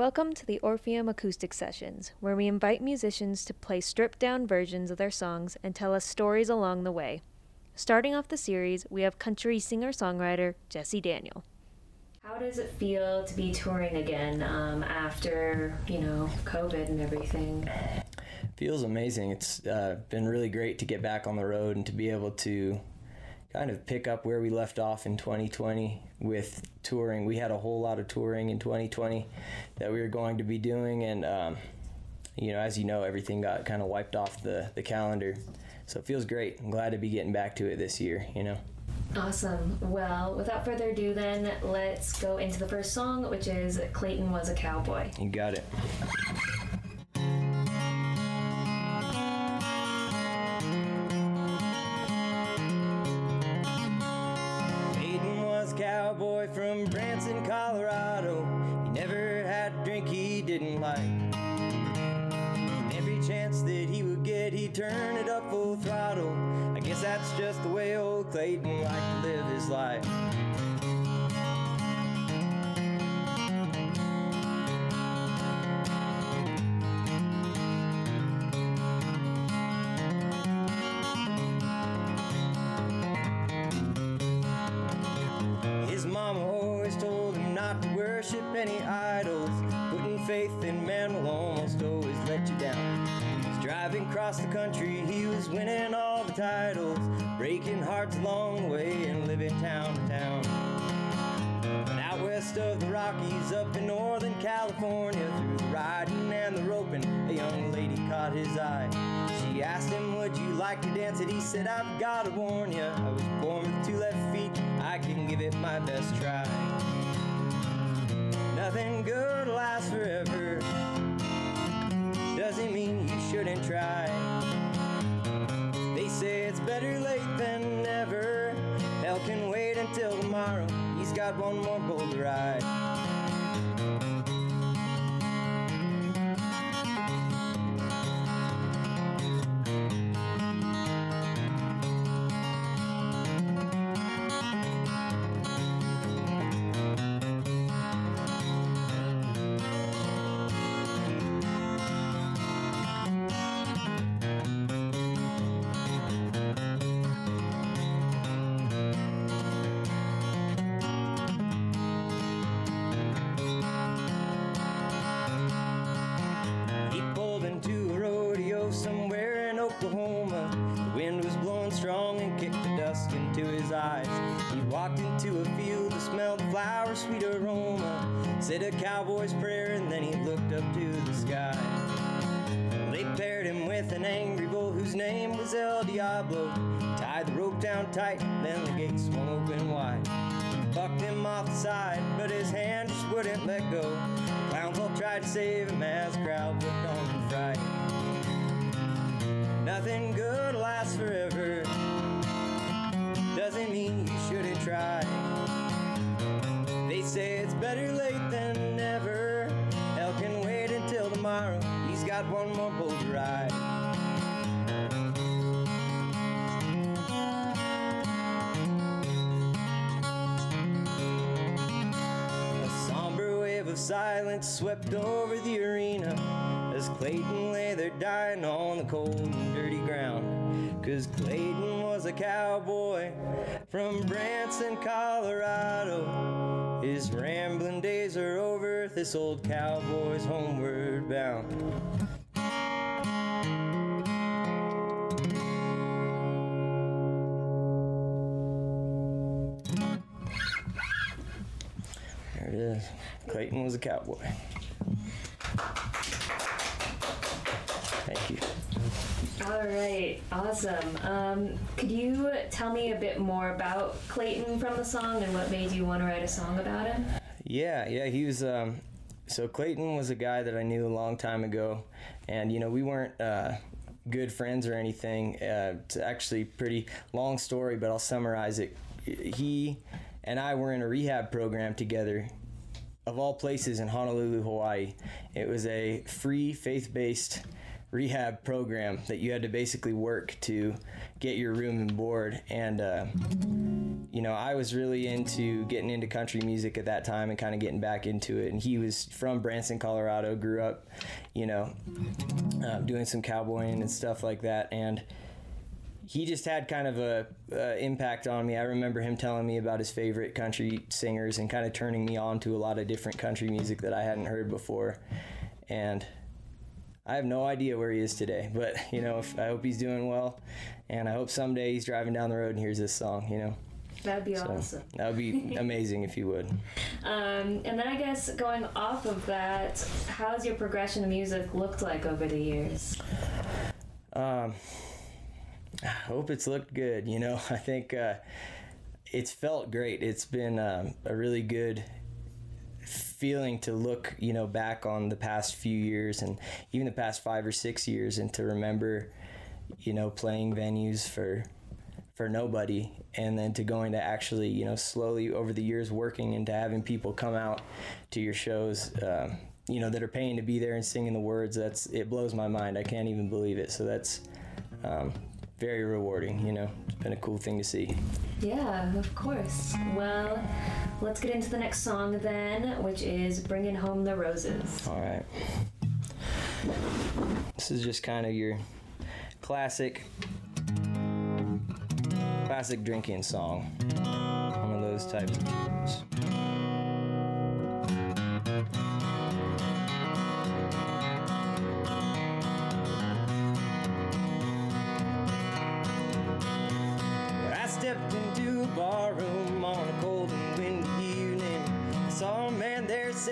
Welcome to the Orpheum Acoustic Sessions, where we invite musicians to play stripped down versions of their songs and tell us stories along the way. Starting off the series, we have country singer songwriter Jesse Daniel. How does it feel to be touring again um, after, you know, COVID and everything? Feels amazing. It's uh, been really great to get back on the road and to be able to kind of pick up where we left off in 2020 with touring. We had a whole lot of touring in 2020 that we were going to be doing, and um, you know, as you know, everything got kind of wiped off the the calendar. So it feels great. I'm glad to be getting back to it this year. You know. Awesome. Well, without further ado, then let's go into the first song, which is Clayton Was a Cowboy. You got it. Cowboy from Branson, Colorado. He never had a drink he didn't like. Every chance that he would get, he'd turn it up full throttle. I guess that's just the way old Clayton liked to live his life. Titles. Breaking hearts along the way and living town to town. But out west of the Rockies, up in Northern California, through the riding and the roping, a young lady caught his eye. She asked him, Would you like to dance And He said, I've got to warn you, I was born with two left feet, I can give it my best try. Nothing good lasts forever. Doesn't mean you shouldn't try. Say it's better late than never. Hell can wait until tomorrow. He's got one more bull to ride. A cowboy's prayer and then he looked up to the sky. They paired him with an angry bull whose name was El Diablo. Tied the rope down tight, then the gate swung open wide. Bucked him off the side, but his hand just wouldn't let go. Clowns all tried to save him as the crowd looked on in fright. Nothing good lasts forever. Doesn't mean you shouldn't try. They say it's better late than tomorrow. He's got one more boat ride. A somber wave of silence swept over the arena as Clayton lay there dying on the cold and dirty ground. Cause Clayton was a cowboy from Branson, Colorado. His rambling days are over, this old cowboy's homeward bound. There it is. Clayton was a cowboy. Thank you. All right, awesome. Um, could you tell me a bit more about Clayton from the song and what made you want to write a song about him? Yeah, yeah, he was. Um, so Clayton was a guy that I knew a long time ago, and you know we weren't uh, good friends or anything. Uh, it's actually pretty long story, but I'll summarize it. He and I were in a rehab program together of all places in Honolulu, Hawaii. It was a free faith based rehab program that you had to basically work to get your room and board. And uh, you know, I was really into getting into country music at that time and kind of getting back into it. And he was from Branson, Colorado, grew up, you know, um, doing some cowboying and stuff like that. And he just had kind of a uh, impact on me. I remember him telling me about his favorite country singers and kind of turning me on to a lot of different country music that I hadn't heard before. And I have no idea where he is today, but you know, if, I hope he's doing well, and I hope someday he's driving down the road and hears this song. You know. That'd be so awesome. That would be amazing if you would. Um, and then I guess going off of that, how's your progression of music looked like over the years? Um, I hope it's looked good. You know, I think uh, it's felt great. It's been um, a really good feeling to look, you know, back on the past few years and even the past five or six years, and to remember, you know, playing venues for for nobody and then to going to actually you know slowly over the years working into having people come out to your shows um, you know that are paying to be there and singing the words that's it blows my mind. I can't even believe it. So that's um, very rewarding you know? It's been a cool thing to see. Yeah of course. Well let's get into the next song then which is bringing home the roses. All right. This is just kind of your classic classic drinking song. One of those types of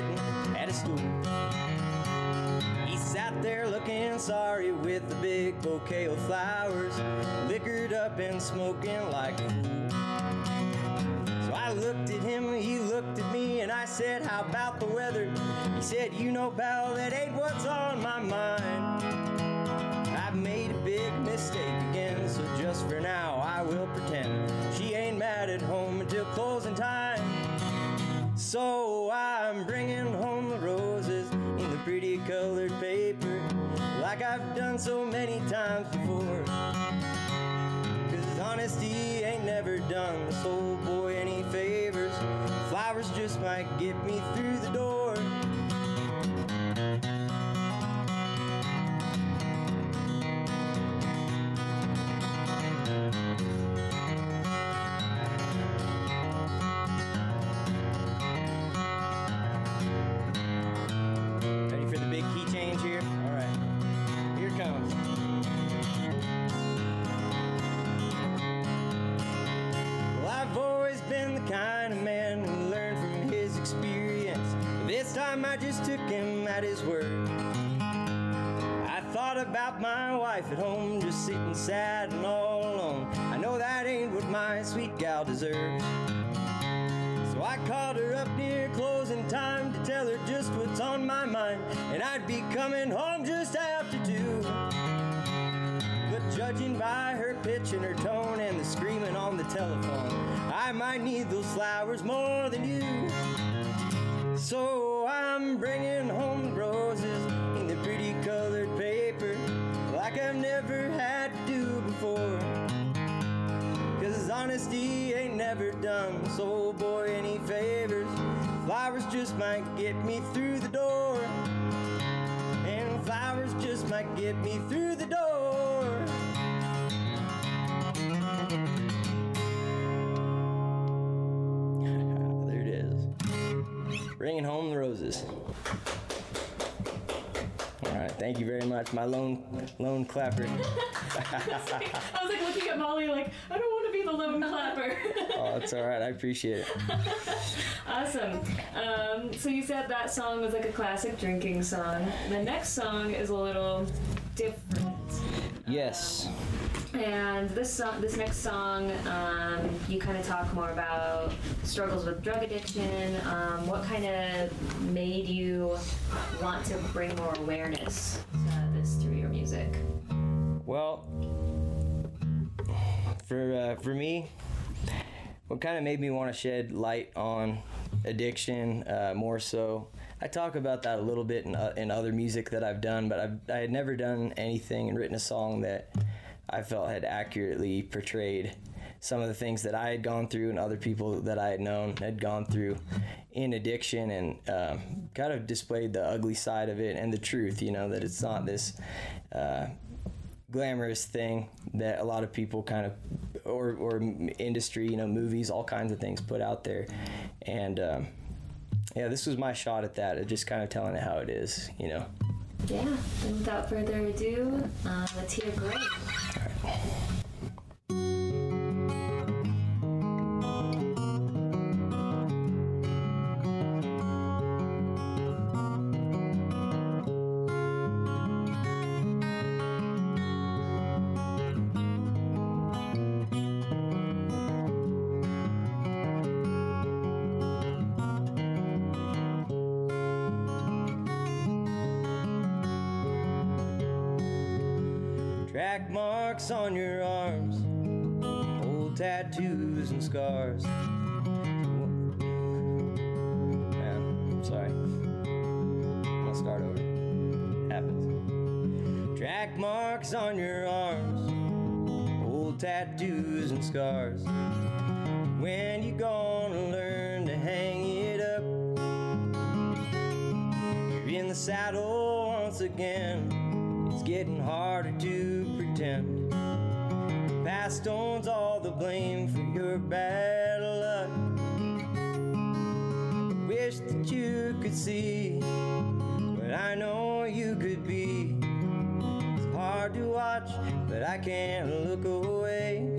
sitting at a stool. He sat there looking sorry with a big bouquet of flowers, liquored up and smoking like a fool. So I looked at him, he looked at me, and I said, How about the weather? He said, You know, pal, that ain't what's on my mind. I've made a big mistake again, so just for now I will pretend she ain't mad at home until closing time. So I'm bringing home the roses in the pretty colored paper, like I've done so many times before. Cause honesty ain't never done this old boy any favors. Flowers just might get me through the door. Time I just took him at his word. I thought about my wife at home, just sitting sad and all alone. I know that ain't what my sweet gal deserves. So I called her up near closing time to tell her just what's on my mind, and I'd be coming home just after two. But judging by her pitch and her tone and the screaming on the telephone, I might need those flowers more than you. So I'm bringing home the roses in the pretty colored paper, like I've never had to do before. Cause honesty ain't never done this old boy any favors. Flowers just might get me through the door. And flowers just might get me through the door. there it is. Bringing home the roses. All right, thank you very much, my lone lone clapper. I was like looking at Molly like, I don't want to be the lone clapper. oh, it's all right. I appreciate it. awesome. Um, so you said that song was like a classic drinking song. The next song is a little different. Yes. And this song, this next song, um, you kind of talk more about struggles with drug addiction. Um, what kind of made you want to bring more awareness to this through your music? Well, for uh, for me, what kind of made me want to shed light on addiction uh, more so. I talk about that a little bit in, uh, in other music that I've done, but I've, I had never done anything and written a song that I felt had accurately portrayed some of the things that I had gone through and other people that I had known had gone through in addiction and um, kind of displayed the ugly side of it and the truth, you know, that it's not this uh, glamorous thing that a lot of people kind of, or, or industry, you know, movies, all kinds of things put out there. And um, yeah, this was my shot at that, just kind of telling it how it is, you know. Yeah, and without further ado, uh, let's hear Gray. Track marks on your arms, old tattoos and scars. Yeah, I'm sorry. I'll start over. Happens. Track marks on your arms, old tattoos and scars. When you gonna learn to hang it up? You're in the saddle once again. It's getting harder to pretend. Past owns all the blame for your bad luck. Wish that you could see what I know you could be. It's hard to watch, but I can't look away.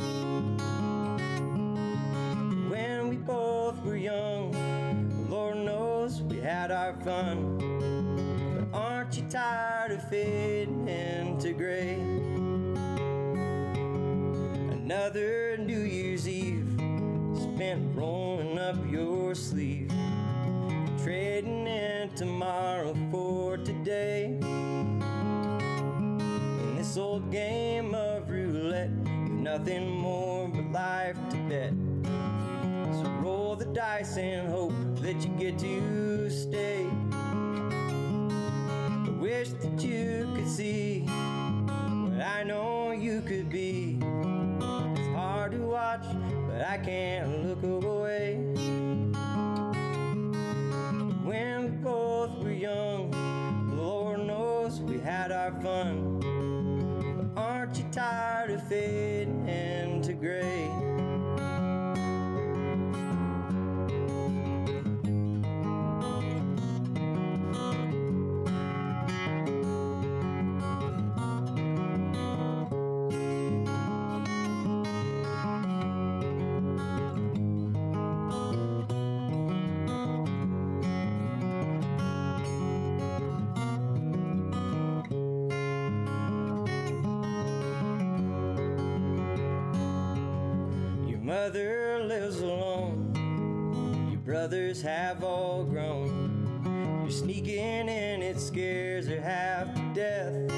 When we both were young, Lord knows we had our fun. But aren't you tired of fading game of roulette, you've nothing more but life to bet. So roll the dice and hope that you get to stay. I wish that you could see what I know you could be. It's hard to watch, but I can't look away. Aren't you tired of fading into gray? Mother lives alone. Your brothers have all grown. You're sneaking in, it scares her half to death.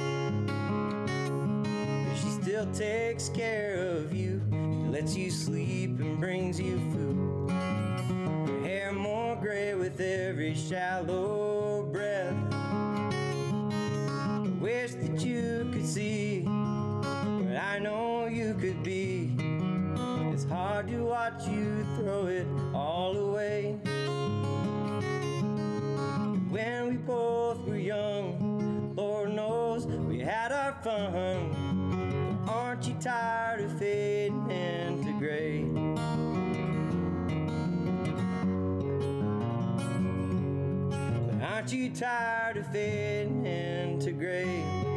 But she still takes care of you. Lets you sleep and brings you food. Her hair more gray with every shallow breath. I wish that you could see what I know. It's hard to watch you throw it all away. When we both were young, Lord knows we had our fun. Aren't you tired of fading into gray? Aren't you tired of fading into gray?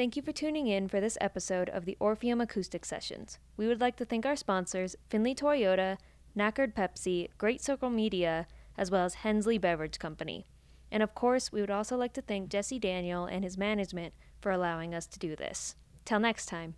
Thank you for tuning in for this episode of the Orpheum Acoustic Sessions. We would like to thank our sponsors, Findlay Toyota, Nackard Pepsi, Great Circle Media, as well as Hensley Beverage Company. And of course, we would also like to thank Jesse Daniel and his management for allowing us to do this. Till next time.